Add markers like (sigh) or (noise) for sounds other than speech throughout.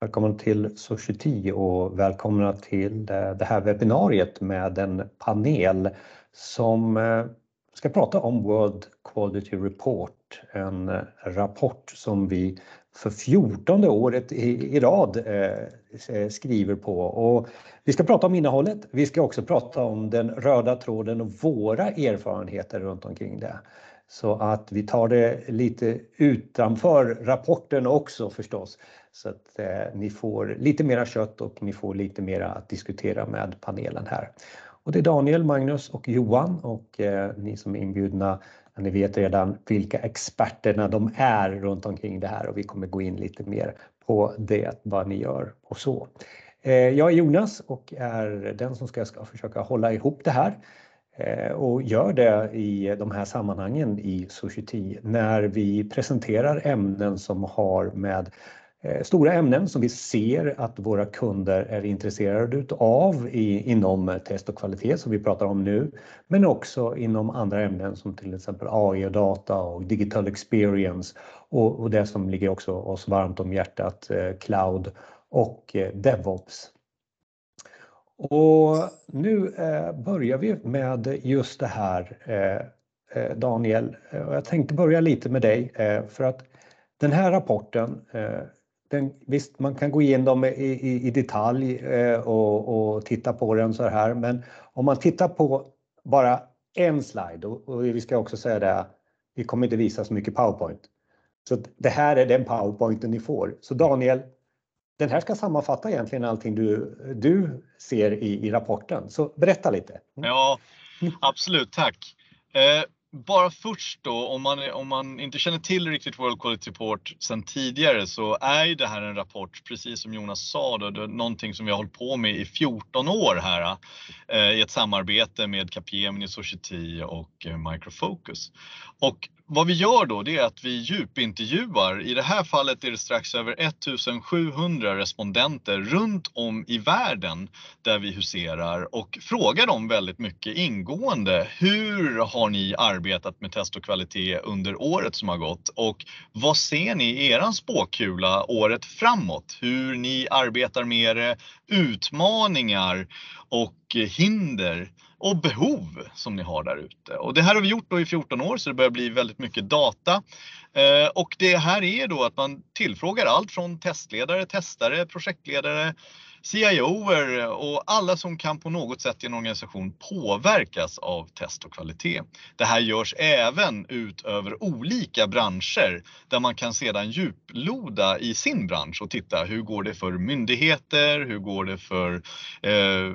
Välkommen till Society och välkomna till det här webbinariet med en panel som eh, ska prata om World Quality Report. En rapport som vi för 14:e året i rad eh, eh, skriver på. Vi ska prata om innehållet. Vi ska också prata om den röda tråden och våra erfarenheter runt omkring det. Så Att vi tar det lite utanför rapporten också förstås så Att eh, ni får lite mera kött och ni får lite mera att diskutera med panelen här. Och Det är Daniel, Magnus och Johan och eh, ni som är inbjudna, ni vet redan vilka experterna de är runt omkring det här och vi kommer gå in lite mer på det, vad ni gör och så. Eh, jag är Jonas och är den som ska försöka hålla ihop det här och gör det i de här sammanhangen i Society när vi presenterar ämnen som har med Eh, stora ämnen som vi ser att våra kunder är intresserade utav inom test och kvalitet som vi pratar om nu, men också inom andra ämnen som till exempel AI och data och digital experience och det som ligger också oss varmt om hjärtat, eh, cloud och eh, DevOps. Och Nu börjar vi med just det här, Daniel. Jag tänkte börja lite med dig för att den här rapporten, visst man kan gå igenom i detalj eh, och titta på den så här, men om man tittar på bara en slide och vi ska också säga det, vi kommer inte visa så mycket PowerPoint. Så Det här är den PowerPointen ni får. Så Daniel, den här ska sammanfatta egentligen allting du ser i rapporten. så Berätta lite. Mm. Ja, absolut. Tack. Eh, bara först då, om man inte känner till riktigt World Quality Report sedan tidigare så är ju det här en rapport, precis som Jonas sa då, någonting som vi har hållit på med i 14 år här eh, i ett samarbete med Capgemini, Society och eh, Microfocus. Vad vi gör då, det är att vi djupintervjuar. I det här fallet är det strax över 1,700 respondenter runt om i världen där vi huserar och frågar dem väldigt mycket ingående: Hur har ni arbetat med test och kvalitet under året som har gått? och Vad ser ni i eran spåkula året framåt? Hur ni arbetar med det, utmaningar och hinder och behov som ni har där ute. Det här har vi gjort då i 14 år, så det börjar bli väldigt mycket data. Eh, det här är då att man tillfrågar allt från testledare, testare, projektledare, CIO:er eh, och alla som kan på något sätt i en organisation påverkas av test och kvalitet. Det här görs även ut över olika branscher där man kan sedan djuploda i sin bransch och titta hur går det för myndigheter, hur går det för eh,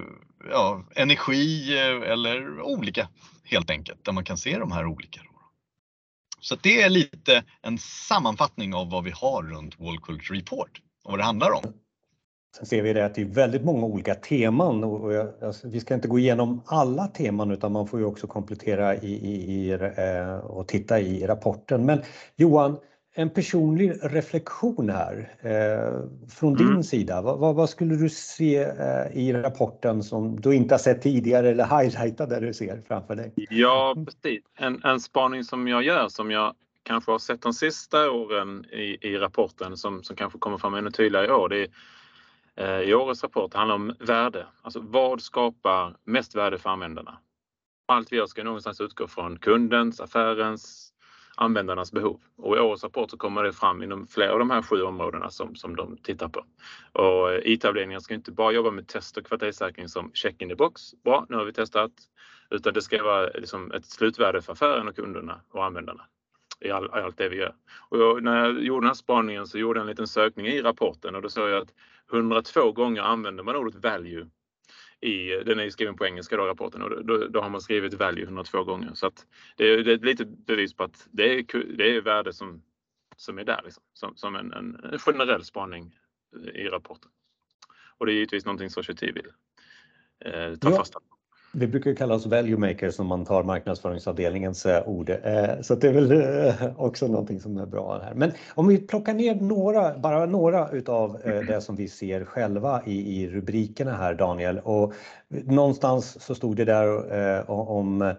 ja energi eller olika helt enkelt, där man kan se de här olika Så Det är lite en sammanfattning av vad vi har runt Wall Culture Report och vad det handlar om. Ser vi det att det är väldigt många olika teman och vi ska inte gå igenom alla teman utan man får ju också komplettera i och titta i rapporten. Johan, en personlig reflektion här från din sida. Vad skulle du se i rapporten som du inte har sett tidigare eller (laughs) highlighta det du ser framför dig? Ja, precis. En spaning som jag gör, som jag kanske har sett de sista åren i rapporten som kanske kommer fram ännu tydligare i år. Det är Eh, i årets rapport handlar om värde. Alltså vad skapar mest värde för användarna? Allt vi gör ska någonstans utgå från kundens, affärens, användarnas behov. Och I årets rapport så kommer det fram inom flera av de här sju områdena som de tittar på. Och eh, IT-avdelningen ska inte bara jobba med test och kvalitetssäkring som check in the box. Bra, nu har vi testat. Utan det ska vara liksom ett slutvärde för affären och kunderna och användarna i allt det vi gör. När jag gjorde den här spaningen så gjorde jag en liten sökning i rapporten och då såg jag att 102 gånger använder man ordet value i, den är skriven på engelska då rapporten och då har man skrivit value 102 gånger. Det är ett litet bevis på att det är värde som är där liksom. Som en generell spaning i rapporten. Det är givetvis någonting Society vill ta fasta på. Det brukar kallas value makers om man tar marknadsföringsavdelningens ord. Det är väl också någonting som är bra här. Om vi plockar ner några, bara några utav det som vi ser själva i rubrikerna här Daniel. Någonstans så stod det där om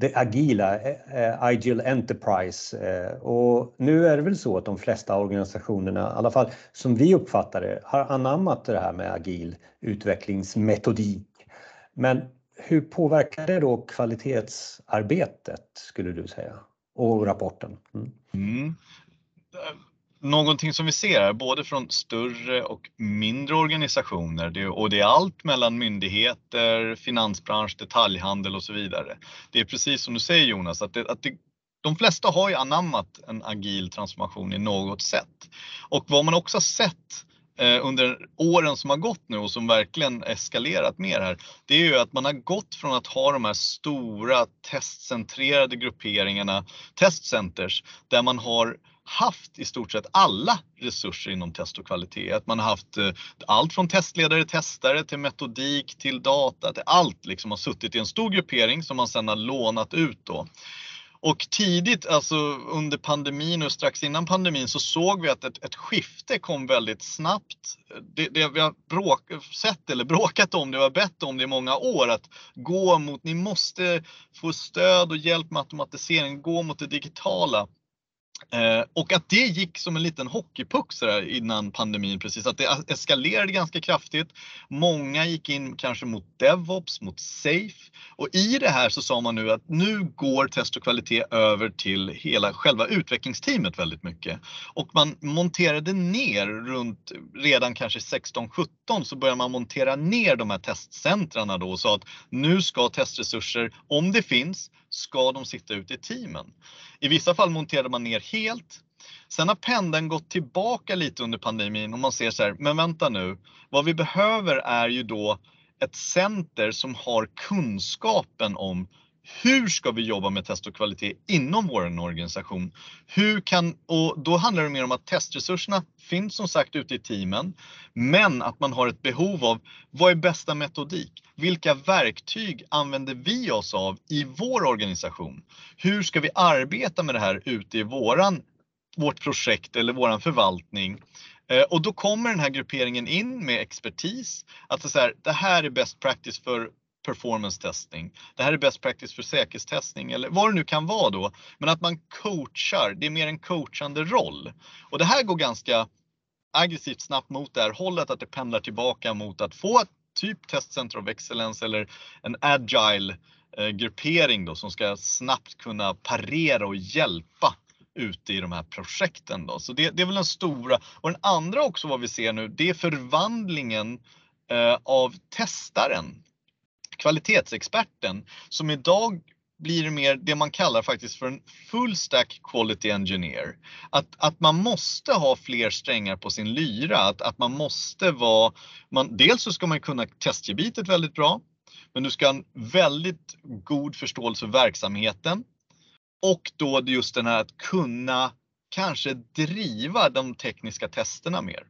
det agila, eh, Agile Enterprise. Eh, och nu är det väl så att de flesta organisationerna, i alla fall som vi uppfattar det, har anammat det här med agil utvecklingsmetodik. Men hur påverkar det då kvalitetsarbetet skulle du säga och rapporten? Mm. Mm någonting som vi ser här, både från större och mindre organisationer det, och det är allt mellan myndigheter, finansbransch, detaljhandel och så vidare. Det är precis som du säger Jonas, att, det, att det, de flesta har ju anammat en agil transformation i något sätt. Och vad man också har sett Eh, under åren som har gått nu och som verkligen eskalerat mer här, det är ju att man har gått från att ha de här stora testcentrerade grupperingarna, testcenters, där man har haft i stort sett alla resurser inom test och kvalitet. Att man har haft eh, allt från testledare, testare till metodik till data, till allt liksom har suttit i en stor gruppering som man sedan har lånat ut då. Och tidigt, alltså under pandemin och strax innan pandemin så såg vi att ett, ett skifte kom väldigt snabbt. Det, det vi har bråk, sett eller bråkat om, det var bett om det i många år, att gå mot, ni måste få stöd och hjälp med automatisering, gå mot det digitala. Eh, och att det gick som en liten hockeypuck innan pandemin precis, att det eskalerade ganska kraftigt. Många gick in kanske mot DevOps, mot Safe och i det här så sa man nu att nu går test och kvalitet över till hela själva utvecklingsteamet väldigt mycket. Och man monterade ner runt redan kanske 16, 17 så började man montera ner de här testcentrarna då och sa att nu ska testresurser, om det finns, ska de sitta ute i teamen. I vissa fall monterade man ner helt. Sen har pendeln gått tillbaka lite under pandemin och man ser så här, men vänta nu, vad vi behöver är ju då ett center som har kunskapen om hur ska vi jobba med test och kvalitet inom vår organisation? Hur kan, och då handlar det mer om att testresurserna finns som sagt ute i teamen, men att man har ett behov av vad är bästa metodik? Vilka verktyg använder vi oss av i vår organisation? Hur ska vi arbeta med det här ute i våran, vårt projekt eller våran förvaltning? Eh, och då kommer den här grupperingen in med expertis. Att det, så här, det här är best practice för performance testing. Det här är best practice för säkerhetstestning eller vad det nu kan vara då. Men att man coachar, det är mer en coachande roll. Och det här går ganska aggressivt snabbt mot det här hållet att det pendlar tillbaka mot att få ett typ testcenter of excellence eller en agile eh, gruppering då som ska snabbt kunna parera och hjälpa ute i de här projekten. Då. Så det, det är väl den stora. Och den andra också vad vi ser nu, det är förvandlingen eh, av testaren kvalitetsexperten som idag blir mer det man kallar faktiskt för en full stack quality engineer. Att, att man måste ha fler strängar på sin lyra, att, att man måste vara, man, dels så ska man kunna testgebitet väldigt bra, men du ska ha en väldigt god förståelse för verksamheten och då just den här att kunna kanske driva de tekniska testerna mer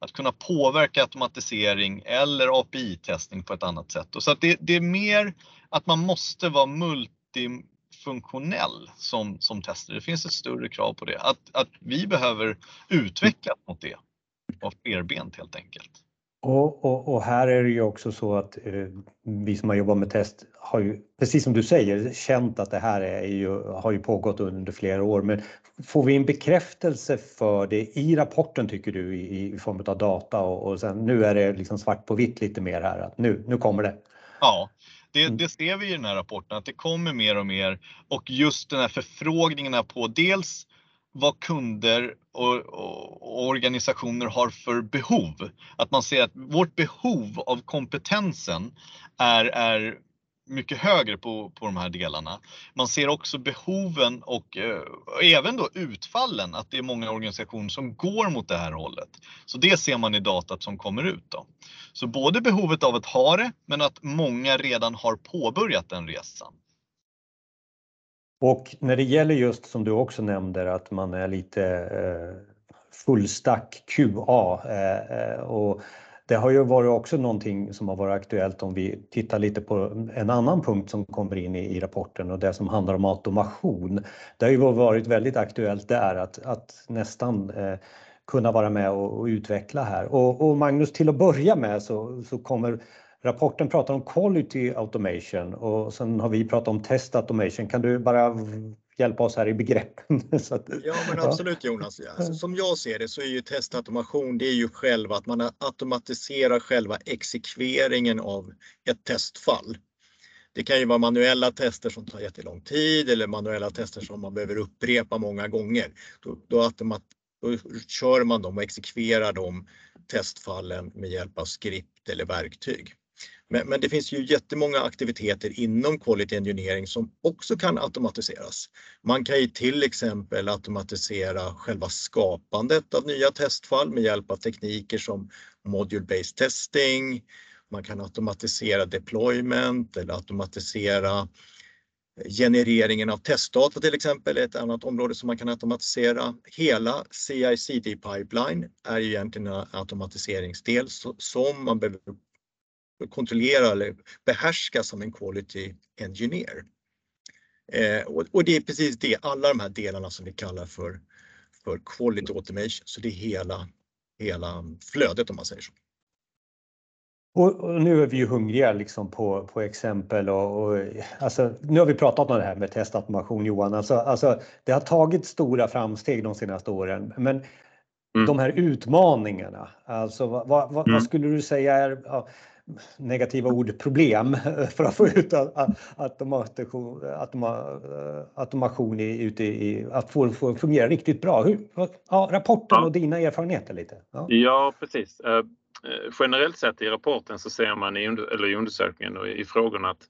att kunna påverka automatisering eller API-testning på ett annat sätt. Och så att det, det, är mer att man måste vara multifunktionell som, som tester. Det finns ett större krav på det. Att, att vi behöver utvecklas mot det av flerbent helt enkelt. Och, och, och, här är det ju också så att eh, vi som har jobbat med test har ju, precis som du säger, känt att det här är ju, har ju pågått under flera år. Men får vi en bekräftelse för det i rapporten tycker du i, i form av data och, och sen nu är det liksom svart på vitt lite mer här att nu, nu kommer det. Ja, det, mm. det, ser vi i den här rapporten att det kommer mer och mer och just den här förfrågningarna på dels vad kunder och, och, organisationer har för behov. Att man ser att vårt behov av kompetensen är, är mycket högre på, på de här delarna. Man ser också behoven och eh, även då utfallen, att det är många organisationer som går mot det här hållet. Så det ser man i datat som kommer ut. Då. Så både behovet av att ha det, men att många redan har påbörjat den resan. Och när det gäller just som du också nämnde att man är lite eh, fullstack QA eh, eh, och det har ju varit också någonting som har varit aktuellt om vi tittar lite på en annan punkt som kommer in i, rapporten och det som handlar om automation. Det har ju varit väldigt aktuellt där att, att nästan eh, kunna vara med och, och utveckla här. Och, och, Magnus, till att börja med så, så kommer rapporten pratar om quality automation och sen har vi pratat om test automation. Kan du bara hjälpa oss här i begreppen? (laughs) Att, ja, men absolut Jonas. Alltså, som jag ser det så är ju testautomation, det är ju själva att man automatiserar själva exekveringen av ett testfall. Det kan ju vara manuella tester som tar jättelång tid eller manuella tester som man behöver upprepa många gånger. Då, då, automat, då kör man dem och exekverar de testfallen med hjälp av skript eller verktyg. Men, men, det finns ju jättemånga aktiviteter inom Quality Engineering som också kan automatiseras. Man kan ju till exempel automatisera själva skapandet av nya testfall med hjälp av tekniker som Module-Based Testing. Man kan automatisera deployment eller automatisera eh, genereringen av testdata till exempel, ett annat område som man kan automatisera. Hela CI-CD pipeline är ju egentligen en automatiseringsdel som man behöver kontrollera eller behärska som en quality engineer. Eh, och, och, det är precis det, alla de här delarna som vi kallar för, för quality automation. Så det är hela, hela flödet om man säger så. Och, och nu är vi ju hungriga liksom på, på exempel och, och alltså, nu har vi pratat om det här med testautomation Johan. Alltså, alltså, det har tagit stora framsteg de senaste åren, men mm. de här utmaningarna, alltså vad, vad, mm. vad skulle du säga är ja, negativa ord problem (laughs) för att få ut automation, automa, automation i, ute i, att få det att fungera riktigt bra. Hur, ja, rapporten och dina erfarenheter lite. Ja, ja precis. Uh, generellt sett i rapporten så ser man i, eller i undersökningen och i frågorna att,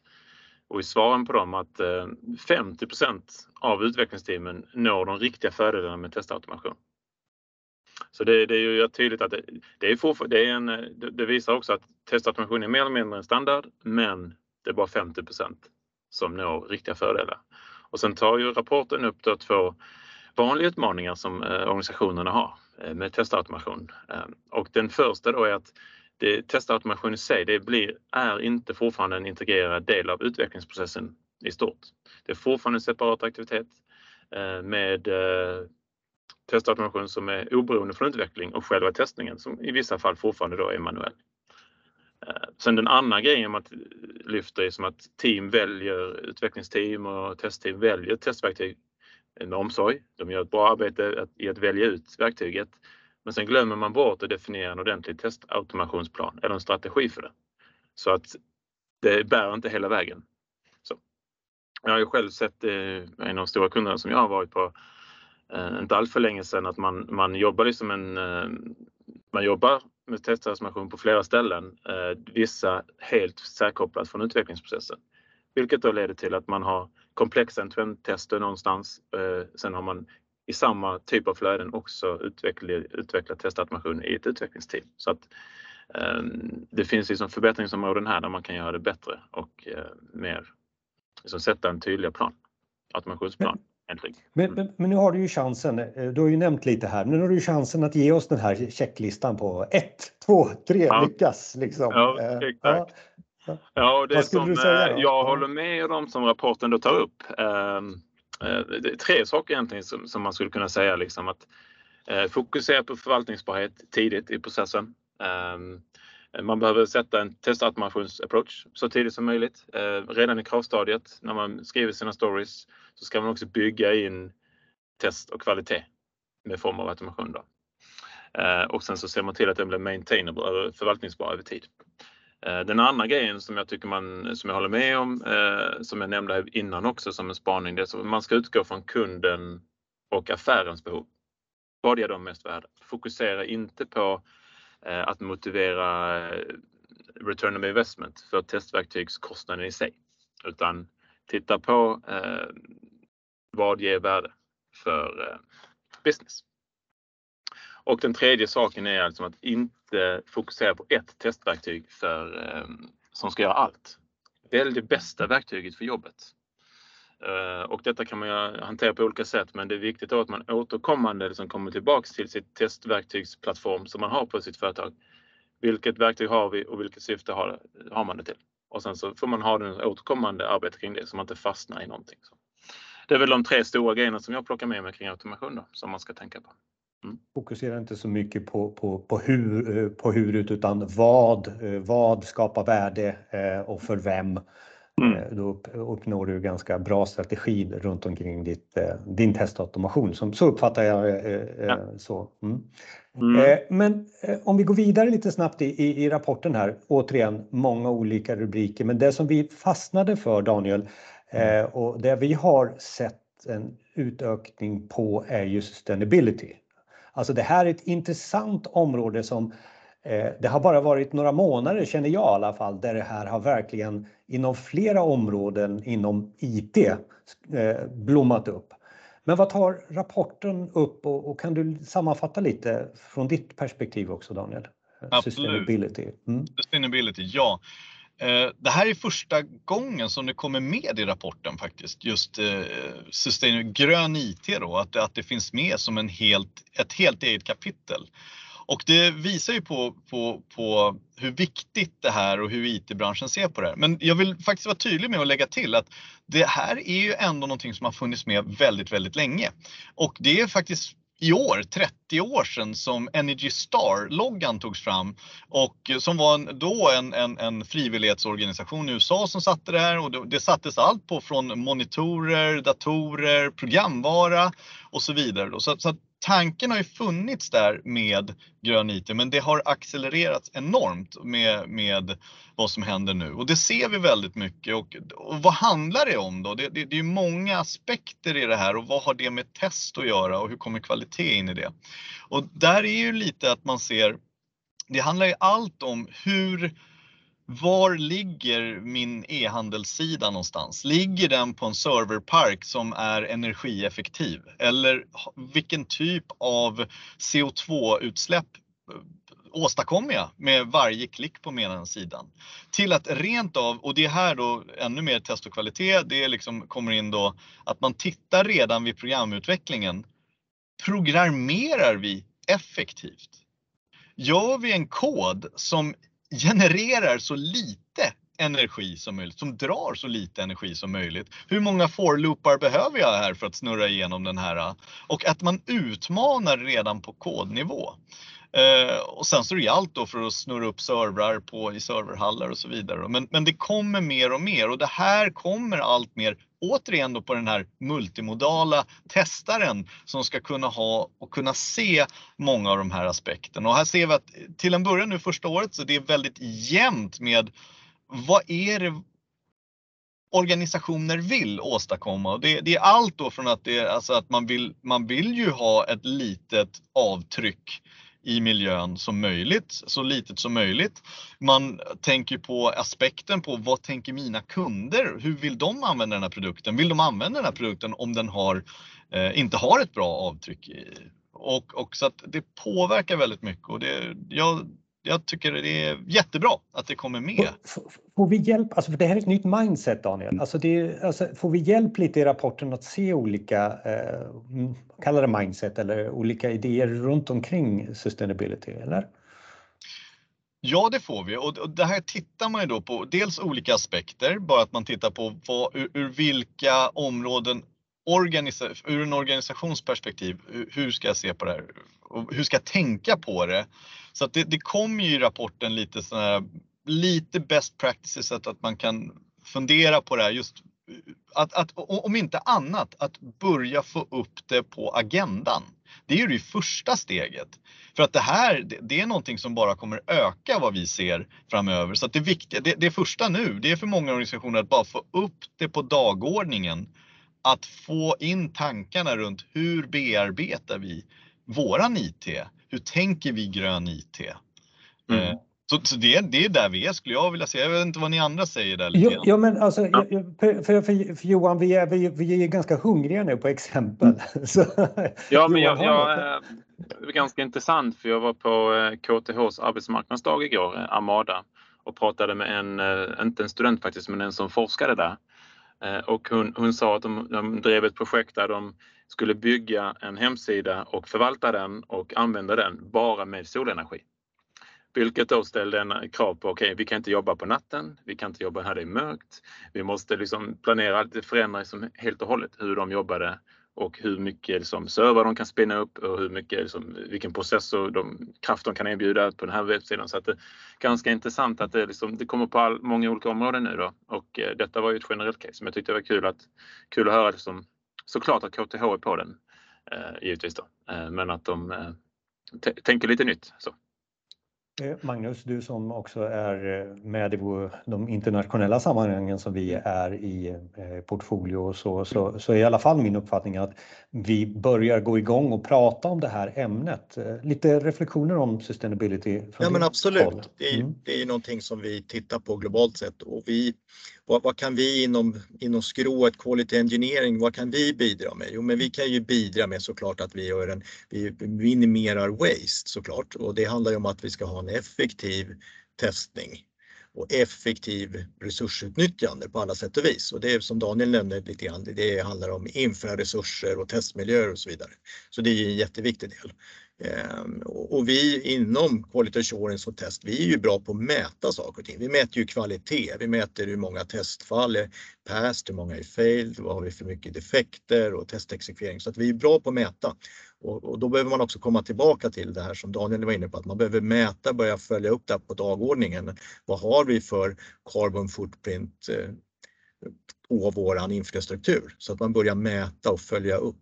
och i svaren på dem att uh, 50% av utvecklingsteamen når de riktiga fördelarna med testautomation. Så det, det, är ju tydligt att det, det är, for, det, är en, det visar också att testautomation är mer eller mindre en standard, men det är bara 50% som når riktiga fördelar. Och sen tar ju rapporten upp då två vanliga utmaningar som eh, organisationerna har eh, med testautomation. Eh, och den första då är att det, testautomation i sig, det blir, är inte fortfarande en integrerad del av utvecklingsprocessen i stort. Det är fortfarande en separat aktivitet eh, med eh, testautomation som är oberoende från utveckling och själva testningen som i vissa fall fortfarande då är manuell. Eh, sen den andra grejen man lyfter är som att team väljer, utvecklingsteam och testteam väljer testverktyg med omsorg. De gör ett bra arbete i att välja ut verktyget. Men sen glömmer man bort att definiera en ordentlig testautomationsplan eller en strategi för det. Så att det bär inte hela vägen. Så. Jag har ju själv sett, eh, en av de stora kunderna som jag har varit på, eh, inte allt för länge sedan att man, man jobbar liksom en, eh, man jobbar med testautomation på flera ställen, eh, vissa helt särkopplat från utvecklingsprocessen. Vilket då leder till att man har komplexa tester någonstans. Eh, sen har man i samma typ av flöden också utvecklat, utvecklat testautomation i ett utvecklingsteam. Så att eh, det finns liksom förbättringsområden här där man kan göra det bättre och eh, mer liksom sätta en tydlig plan, automationsplan. Men, men, men, nu har du ju chansen, eh, du har ju nämnt lite här, nu har du chansen att ge oss den här checklistan på 1, 2, 3, ja. lyckas liksom. Ja, eh, exakt. Ja. Ja, det som eh, jag håller med om som rapporten då tar upp. Eh, tre saker egentligen som, som, man skulle kunna säga liksom att fokusera på förvaltningsbarhet tidigt i processen. Eh, man behöver sätta en testautomationsapproach så tidigt som möjligt. Redan i kravstadiet när man skriver sina stories så ska man också bygga in test och kvalitet med form av automation. Då. Eh, och sen så ser man till att den blir maintainable, eh, förvaltningsbar över tid. Eh, den andra grejen som jag tycker man, som jag håller med om, som jag nämnde innan också som en spaning, det är att man ska utgå från kunden och affärens behov. Vad är de mest värda? Fokusera inte på att motivera return of investment för testverktygskostnaden i sig. Utan titta på eh, vad ger värde för eh, business. Och den tredje saken är alltså att inte fokusera på ett testverktyg för, eh, som ska göra allt. Välj det bästa verktyget för jobbet. Eh, och detta kan man ju hantera på olika sätt men det är viktigt att man återkommande liksom kommer tillbaks till sitt testverktygsplattform som man har på sitt företag. Vilket verktyg har vi och vilket syfte har, har man det till? Och sen så får man ha den återkommande arbete kring det så man inte fastnar i någonting. Så det är väl de tre stora grejerna som jag plockar med mig kring automation då, som man ska tänka på. Mm. Fokusera inte så mycket på, på, på, hur, på huret utan vad, vad skapar värde och för vem. Mm. Då uppnår du ganska bra strategi runt omkring ditt, din testautomation. Som, så uppfattar jag ja. så. Mm. Mm. Men om vi går vidare lite snabbt i, i, rapporten här, återigen många olika rubriker, men det som vi fastnade för Daniel och det vi har sett en utökning på är ju sustainability. Alltså det här är ett intressant område som eh, det har bara varit några månader känner jag i alla fall där det här har verkligen inom flera områden inom IT eh, blommat upp. Men vad tar rapporten upp och, och, kan du sammanfatta lite från ditt perspektiv också Daniel? Absolut. Sustainability. Mm. Sustainability, ja. Eh, det här är första gången som det kommer med i rapporten faktiskt, just eh, grön IT då, att, att det finns med som en helt, ett helt eget kapitel. Och det visar ju på, på, på hur viktigt det här och hur IT-branschen ser på det här. Men jag vill faktiskt vara tydlig med att lägga till att det här är ju ändå någonting som har funnits med väldigt, väldigt länge. Och det är faktiskt i år 30 år sedan som Energy Star-loggan togs fram och som var en, då en, en, en frivillighetsorganisation i USA som satte det här och det, det sattes allt på från monitorer, datorer, programvara och så vidare. Så, så tanken har ju funnits där med grön IT, men det har accelererats enormt med, med vad som händer nu och det ser vi väldigt mycket. Och, och vad handlar det om då? Det, det, det är många aspekter i det här och vad har det med test att göra och hur kommer kvalitet in i det? Och där är ju lite att man ser, det handlar ju allt om hur var ligger min e-handelssida någonstans? Ligger den på en serverpark som är energieffektiv? Eller vilken typ av CO2-utsläpp eh, åstadkommer jag med varje klick på medansidan? sidan? Till att rent av, och det är här då ännu mer test och kvalitet, det liksom kommer in då att man tittar redan vid programutvecklingen. Programmerar vi effektivt? Gör vi en kod som genererar så lite energi som möjligt, som drar så lite energi som möjligt. Hur många for-loopar behöver jag här för att snurra igenom den här? Och att man utmanar redan på kodnivå. Eh, och sen så är det ju allt då för att snurra upp servrar på, i serverhallar och så vidare. Men, men det kommer mer och mer och det här kommer allt mer återigen då på den här multimodala testaren som ska kunna ha och kunna se många av de här aspekterna. Och här ser vi att till en början nu första året så det är väldigt jämnt med vad är det organisationer vill åstadkomma. Och det, det, är allt då från att, det, alltså att man, vill, man vill ju ha ett litet avtryck i miljön som möjligt, så litet som möjligt. Man tänker på aspekten på vad tänker mina kunder? Hur vill de använda den här produkten? Vill de använda den här produkten om den har, eh, inte har ett bra avtryck? Och, och så att det påverkar väldigt mycket och det, jag jag tycker det är jättebra att det kommer med. Får, får vi hjälp, alltså för det här är ett nytt mindset Daniel, mm. alltså det, alltså får vi hjälp lite i rapporten att se olika, eh, kalla det mindset eller olika idéer runt omkring sustainability eller? Ja, det får vi och det här tittar man ju då på dels olika aspekter, bara att man tittar på vad, ur, ur vilka områden organisa ur en organisationsperspektiv, hur ska jag se på det här? Och hur ska jag tänka på det? Så att det, det kommer ju i rapporten lite sådana här... lite best practices att, att man kan fundera på det här just att, att, om inte annat, att börja få upp det på agendan. Det är ju det första steget. För att det här, det, det är någonting som bara kommer öka vad vi ser framöver. Så att det, viktiga, det, det första nu, det är för många organisationer att bara få upp det på dagordningen. Att få in tankarna runt hur bearbetar vi våran IT? Hur tänker vi grön IT? Mm. Eh, så, så det, det, är där vi är skulle jag vilja säga. Jag vet inte vad ni andra säger där. Lite jo, ja, men alltså, ja. för, för, för, för, Johan, vi är, vi, vi är ganska hungriga nu på exempel. Mm. (laughs) Så, ja, men jag, jag, det var ganska intressant för jag var på KTHs arbetsmarknadsdag igår, Amada, och pratade med en, inte en student faktiskt, men en som forskade där. Och hon, hon sa att de, de drev ett projekt där de skulle bygga en hemsida och förvalta den och använda den bara med solenergi. Vilket då ställde en krav på, okej, okay, vi kan inte jobba på natten, vi kan inte jobba när det är mörkt. Vi måste liksom planera, det förändra liksom helt och hållet hur de jobbade och hur mycket liksom, server de kan spinna upp och hur mycket, liksom, vilken processor de, kraft de kan erbjuda på den här webbsidan. Så att det är ganska intressant att det, liksom, det kommer på all, många olika områden nu då och eh, detta var ju ett generellt case Men jag tyckte det var kul att, kul att höra liksom, såklart att KTH är på den eh, givetvis då, eh, men att de eh, tänker lite nytt. Så. Eh, Magnus, du som också är med i de internationella sammanhangen som vi är i Portfolio så, så, så är i alla fall min uppfattning att vi börjar gå igång och prata om det här ämnet. Lite reflektioner om sustainability? Ja men absolut, det är, mm. det är någonting som vi tittar på globalt sett och vi vad, vad, kan vi inom, inom skrået, quality engineering, vad kan vi bidra med? Jo, men vi kan ju bidra med såklart att vi gör en, vi minimerar waste såklart och det handlar ju om att vi ska ha en effektiv testning och effektiv resursutnyttjande på alla sätt och vis. Och det är som Daniel nämnde lite grann, det handlar om infraresurser och testmiljöer och så vidare. Så det är en jätteviktig del. Ehm, och vi inom Quality Assurance och test, vi är ju bra på att mäta saker och ting. Vi mäter ju kvalitet, vi mäter hur många testfall är passed, hur många är failed, vad har vi för mycket defekter och testexekvering. Så att vi är bra på att mäta. Och, och, då behöver man också komma tillbaka till det här som Daniel var inne på, att man behöver mäta, börja följa upp det på dagordningen. Vad har vi för carbon footprint eh, på våran infrastruktur? Så att man börjar mäta och följa upp.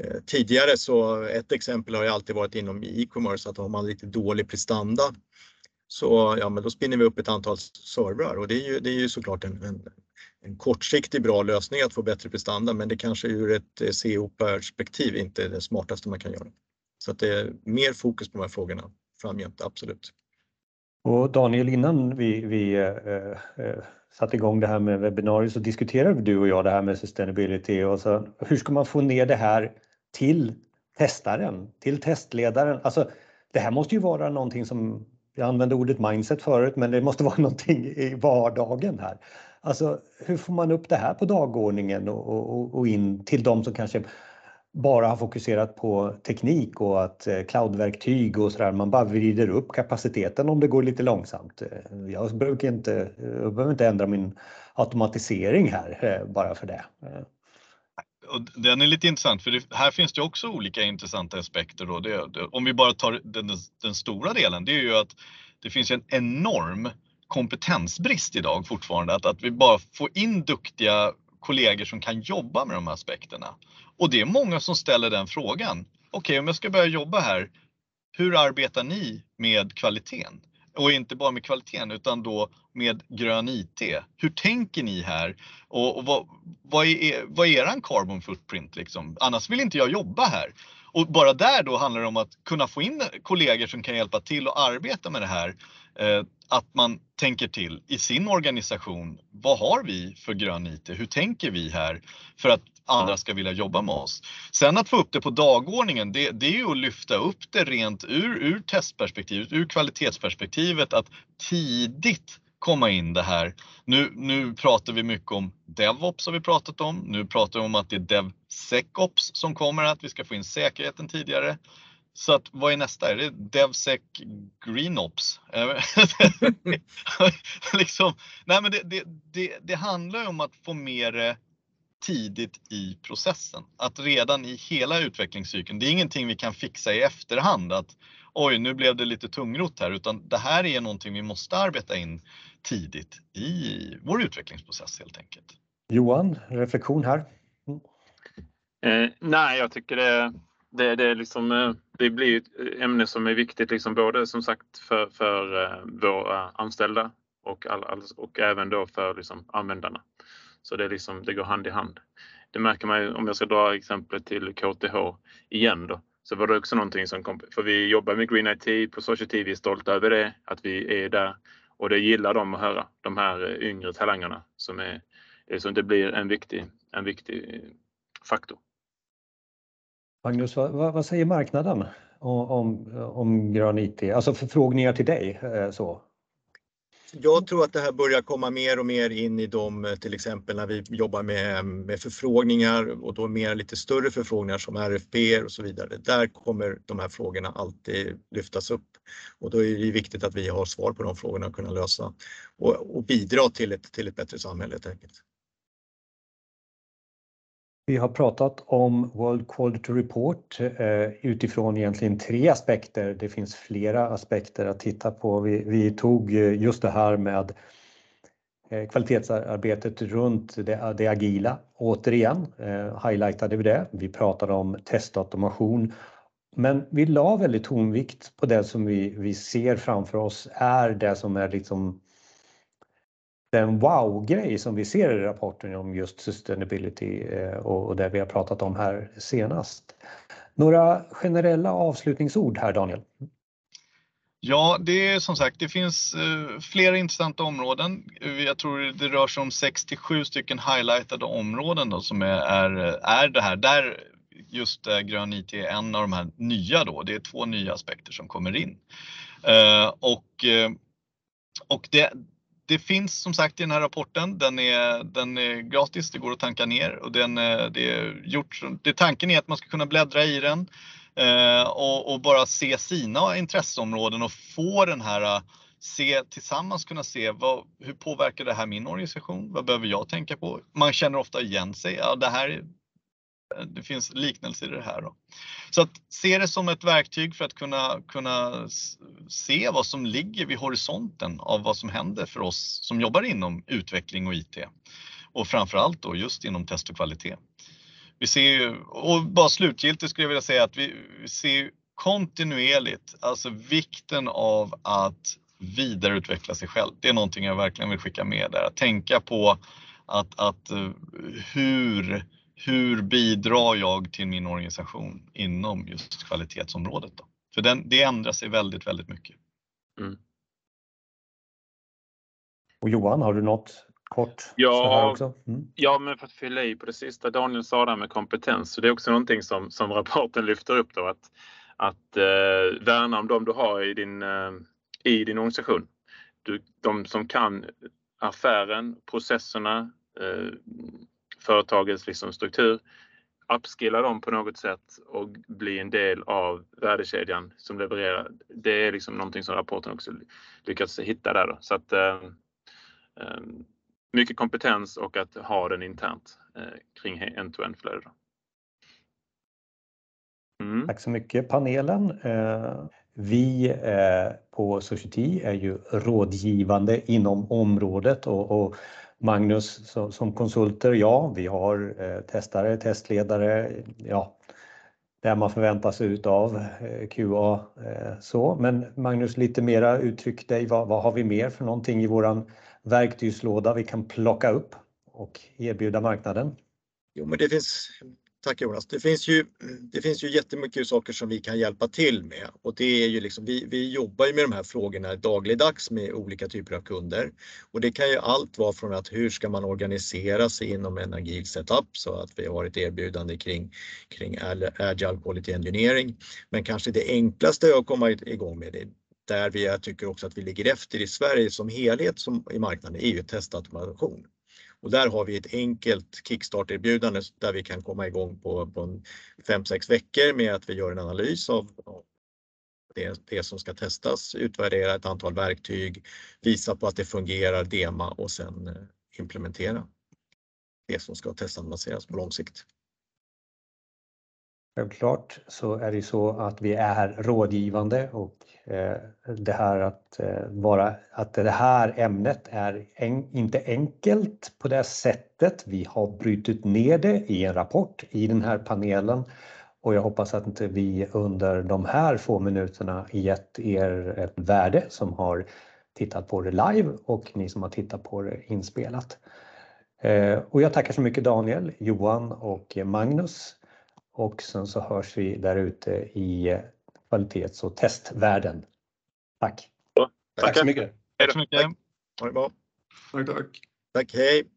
Eh, tidigare så ett exempel har ju alltid varit inom e-commerce att har man lite dålig prestanda så ja, men då spinner vi upp ett antal servrar och det är ju, det är ju såklart en, en, en kortsiktig bra lösning att få bättre prestanda men det kanske ur ett eh, CO-perspektiv inte är det smartaste man kan göra. Så att det är mer fokus på de här frågorna framgent, absolut. Och Daniel, innan vi, vi eh, eh satte igång det här med webbinarier så diskuterade du och jag det här med sustainability och så hur ska man få ner det här till testaren, till testledaren? Alltså, det här måste ju vara någonting som, jag använde ordet mindset förut, men det måste (laughs) vara någonting i vardagen här. Alltså, hur får man upp det här på dagordningen och, och, och in till de som kanske bara har fokuserat på teknik och att eh, cloudverktyg och sådär, man bara vrider upp kapaciteten om det går lite långsamt. Eh, jag brukar inte, eh, jag behöver inte ändra min automatisering här bara för det. Och den är lite intressant för det, här finns det också olika intressanta aspekter. Då. Det, det, om vi bara tar den, den, stora delen, det är ju att det finns en enorm kompetensbrist idag fortfarande. Att, att vi bara får in duktiga kollegor som kan jobba med de här aspekterna. Och det är många som ställer den frågan. Okej, okay, om jag ska börja jobba här, hur arbetar ni med kvaliteten? Och inte bara med kvaliteten utan då med grön IT. Hur tänker ni här? Och, och vad, vad, är, vad är eran carbon footprint liksom? Annars vill inte jag jobba här. Och bara där då handlar det om att kunna få in kollegor som kan hjälpa till och arbeta med det här. Eh, att man tänker till i sin organisation. Vad har vi för grön IT? Hur tänker vi här för att andra ska vilja jobba med oss? Sen att få upp det på dagordningen, det, det är ju att lyfta upp det rent ur, ur testperspektivet, ur kvalitetsperspektivet, att tidigt komma in det här. Nu, nu pratar vi mycket om DevOps har vi pratat om. Nu pratar vi om att det är DevSecOps som kommer, att vi ska få in säkerheten tidigare. Så att, vad är nästa? Är det DevSec GreenOps? (laughs) liksom, nej men det, det, det, det handlar om att få med det tidigt i processen. Att redan i hela utvecklingscykeln, det är ingenting vi kan fixa i efterhand. Att oj, nu blev det lite tungrot här, utan det här är någonting vi måste arbeta in tidigt i vår utvecklingsprocess helt enkelt. Johan, reflektion här? Mm. Eh, nej, jag tycker det, det, det, är liksom, eh, det blir ett eh, ämne som är viktigt liksom både som sagt för, för eh, våra anställda och, all, all, och även då för liksom användarna. Så det, är liksom, det går hand i hand. Det märker man ju om jag ska dra exemplet till KTH igen då så var det också någonting som kom, för vi jobbar med Green IT på Society, TV, är stolta över det, att vi är där och det gillar de att höra, de här eh, yngre talangerna som är, så det blir en viktig, en viktig faktor. Magnus, vad, vad säger marknaden om, om, om grön IT? Alltså förfrågningar till dig eh, så? Jag tror att det här börjar komma mer och mer in i de, eh, till exempel när vi jobbar med, med förfrågningar och då mer lite större förfrågningar som RFP och så vidare. Där kommer de här frågorna alltid lyftas upp och då är det viktigt att vi har svar på de frågorna och kunna lösa och, och bidra till ett, till ett bättre samhälle helt enkelt. Vi har pratat om World Quality Report eh, utifrån egentligen tre aspekter. Det finns flera aspekter att titta på. Vi tog eh, just det här med eh, kvalitetsarbetet runt det agila. Återigen highlightade vi det. Vi pratade om testautomation, men vi la väldigt tonvikt på det som vi ser framför oss är det som är liksom den wow-grej som vi ser i rapporten om just sustainability eh, och det vi har pratat om här senast. Några generella avslutningsord här, Daniel? Ja, det är som sagt, det finns eh, flera intressanta områden. Jag tror det rör sig om 67 stycken highlightade områden då som är det här. Där just eh, grön IT är en av de här nya då. Det är två nya aspekter som kommer in. Det det finns som sagt i den här rapporten. Den är gratis, det går att tanka ner och den eh, är gjort. Tanken är att man ska kunna bläddra i den eh, och bara se sina intresseområden och få den här eh, se tillsammans kunna se vad, hur påverkar det här min organisation? Vad behöver jag tänka på? Man känner ofta igen sig. Ja, det här, det finns liknelser i det här då. Att se det som ett verktyg för att kunna se vad som ligger vid horisonten av vad som händer för oss som jobbar inom utveckling och IT. Framför allt då just inom test och kvalitet. Vi ser ju, och bara slutgiltigt skulle jag vilja säga att vi ser kontinuerligt, alltså vikten av att vidareutveckla sig själv. Det är någonting jag verkligen vill skicka med där. Att tänka på att eh, hur bidrar jag till min organisation inom just kvalitetsområdet då? För det ändrar sig väldigt mycket. Johan, har du något kort? Ja, för att fylla i på det sista Daniel sa där med kompetens. Det är också någonting som rapporten lyfter upp då att värna om de du har i din organisation. De som kan affären, processerna, företagets liksom struktur, upskilla dem på något sätt och bli en del av värdekedjan som levererar. Det är liksom någonting som rapporten också lyckats hitta där då. Ehm, ehm, mycket kompetens och att ha den internt eh, kring end-to-end-flöde Mm. Tack så mycket panelen. Eh, vi eh, på Society är ju rådgivande inom området och Magnus som konsulter, ja, vi har eh, testare, testledare, ja, det man förväntar sig utav eh, QA eh, så. men Magnus, lite mera uttryck dig. Vad har vi mer för någonting i våran verktygslåda vi kan plocka upp och erbjuda marknaden? Tack Jonas. Det finns ju jättemycket saker som vi kan hjälpa till med och det är ju liksom vi Vi jobbar ju med de här frågorna dagligdags med olika typer av kunder. och Det kan ju allt vara från att hur ska man organisera sig inom en agil setup så att vi har ett erbjudande kring agile quality engineering. men Kanske det enklaste att komma igång med det, där jag tycker också att vi ligger efter i Sverige som helhet som i marknaden, är ju testautomation. Där har vi ett enkelt kickstart-erbjudande där vi kan komma igång på 5-6 veckor med att vi gör en analys av det som ska testas, utvärdera ett antal verktyg, visa på att det fungerar, dema och sen eh, implementera det som ska testanalyseras på lång sikt. Självklart så är det så att vi är rådgivande och eh, det här att eh, vara, att det här ämnet är inte enkelt på det sättet. Vi har brutit ner det i en rapport i den här panelen och jag hoppas att vi under de här få minuterna gett er ett värde som har tittat på det live och ni som har tittat på det inspelat. Eh, och Jag tackar så mycket Daniel, Johan och Magnus. Sen så hörs vi där ute i kvalitets- och testvärlden. Tack. Tack så mycket. Tack så mycket. Ha det bra. Tack, tack. Tack, hej.